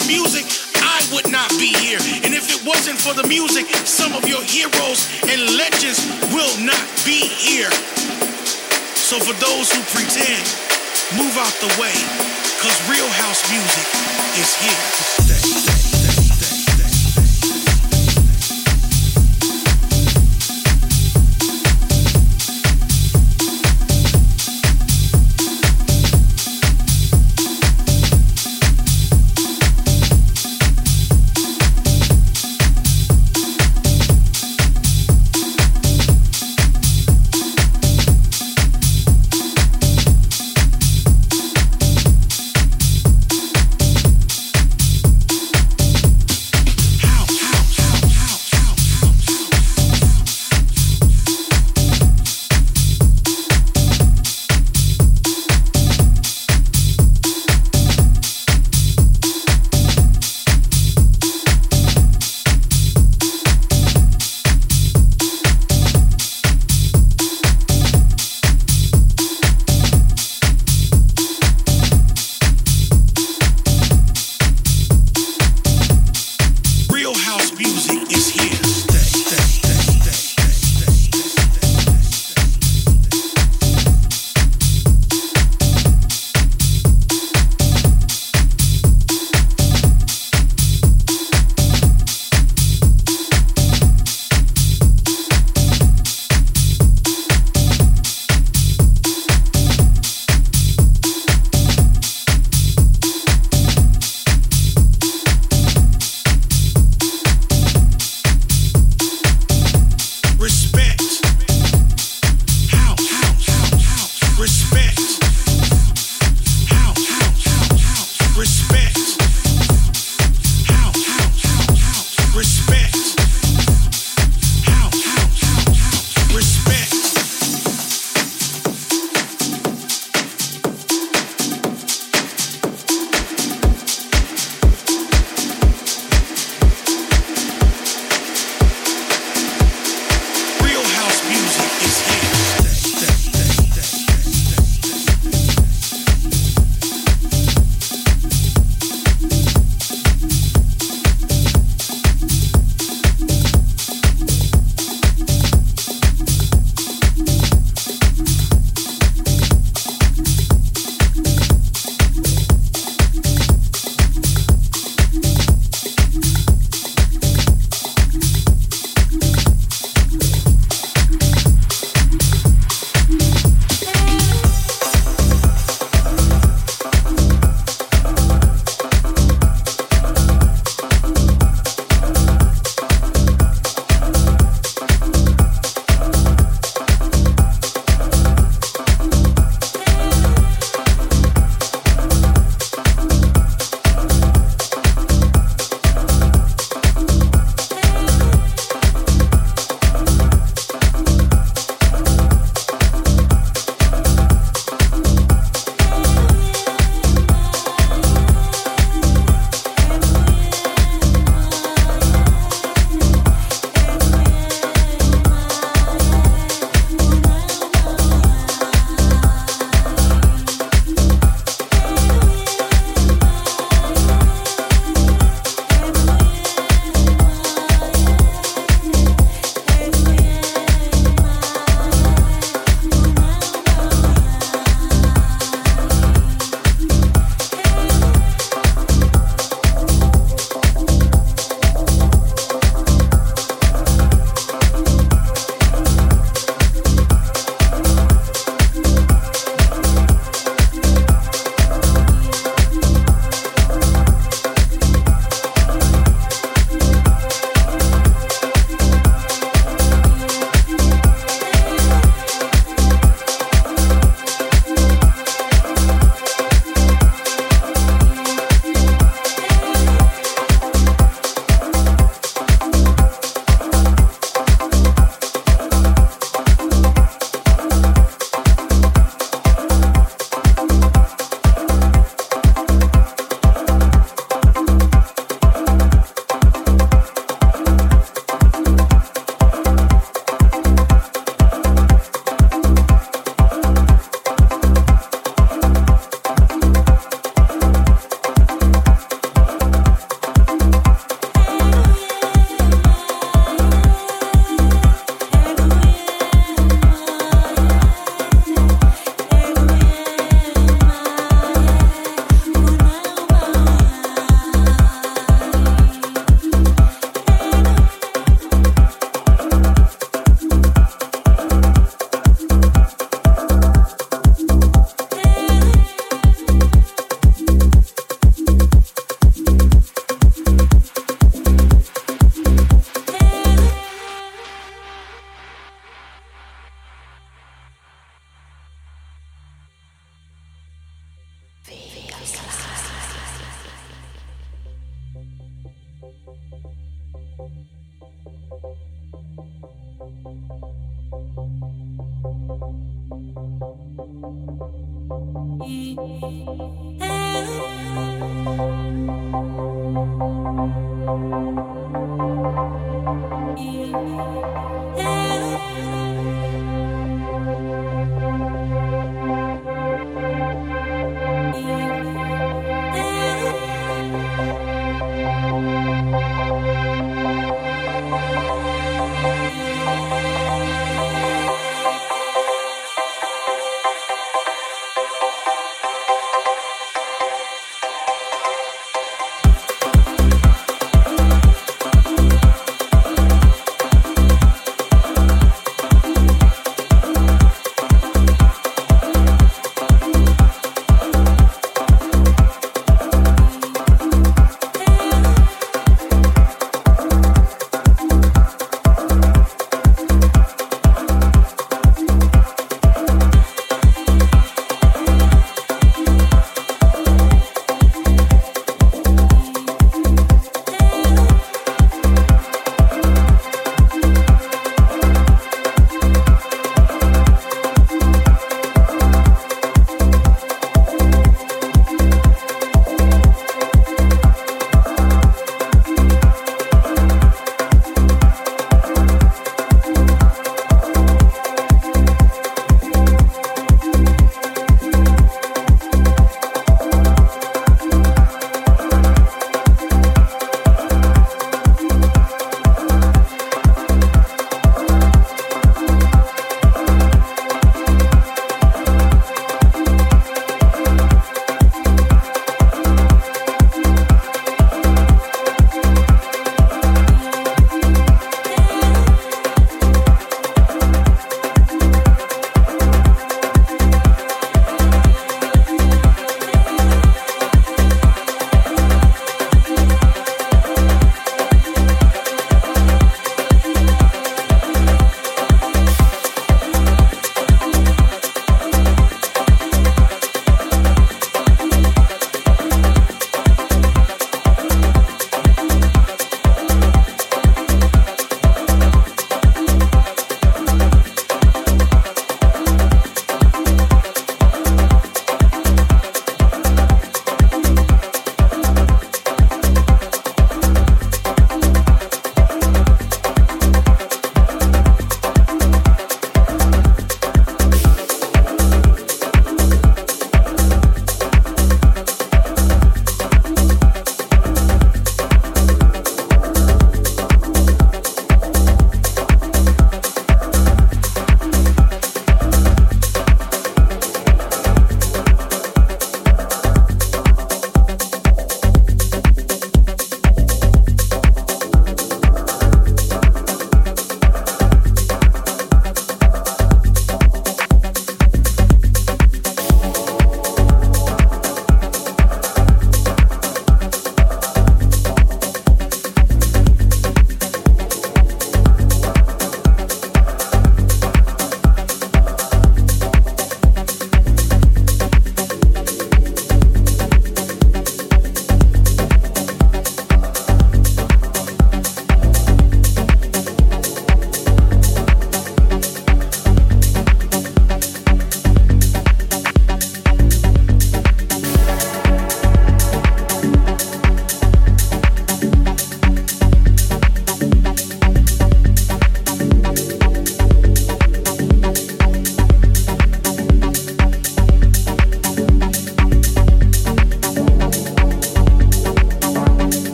the music, I would not be here. And if it wasn't for the music, some of your heroes and legends will not be here. So for those who pretend, move out the way, cause real house music is here to stay.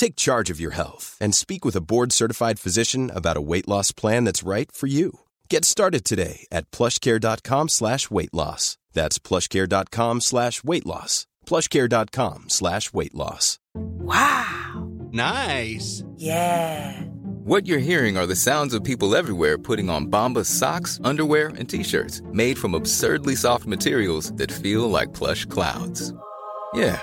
Take charge of your health and speak with a board-certified physician about a weight loss plan that's right for you. Get started today at plushcare.com slash weight loss. That's plushcare.com slash weight loss. plushcare.com slash weight loss. Wow. Nice. Yeah. What you're hearing are the sounds of people everywhere putting on Bombas socks, underwear, and t-shirts made from absurdly soft materials that feel like plush clouds. Yeah,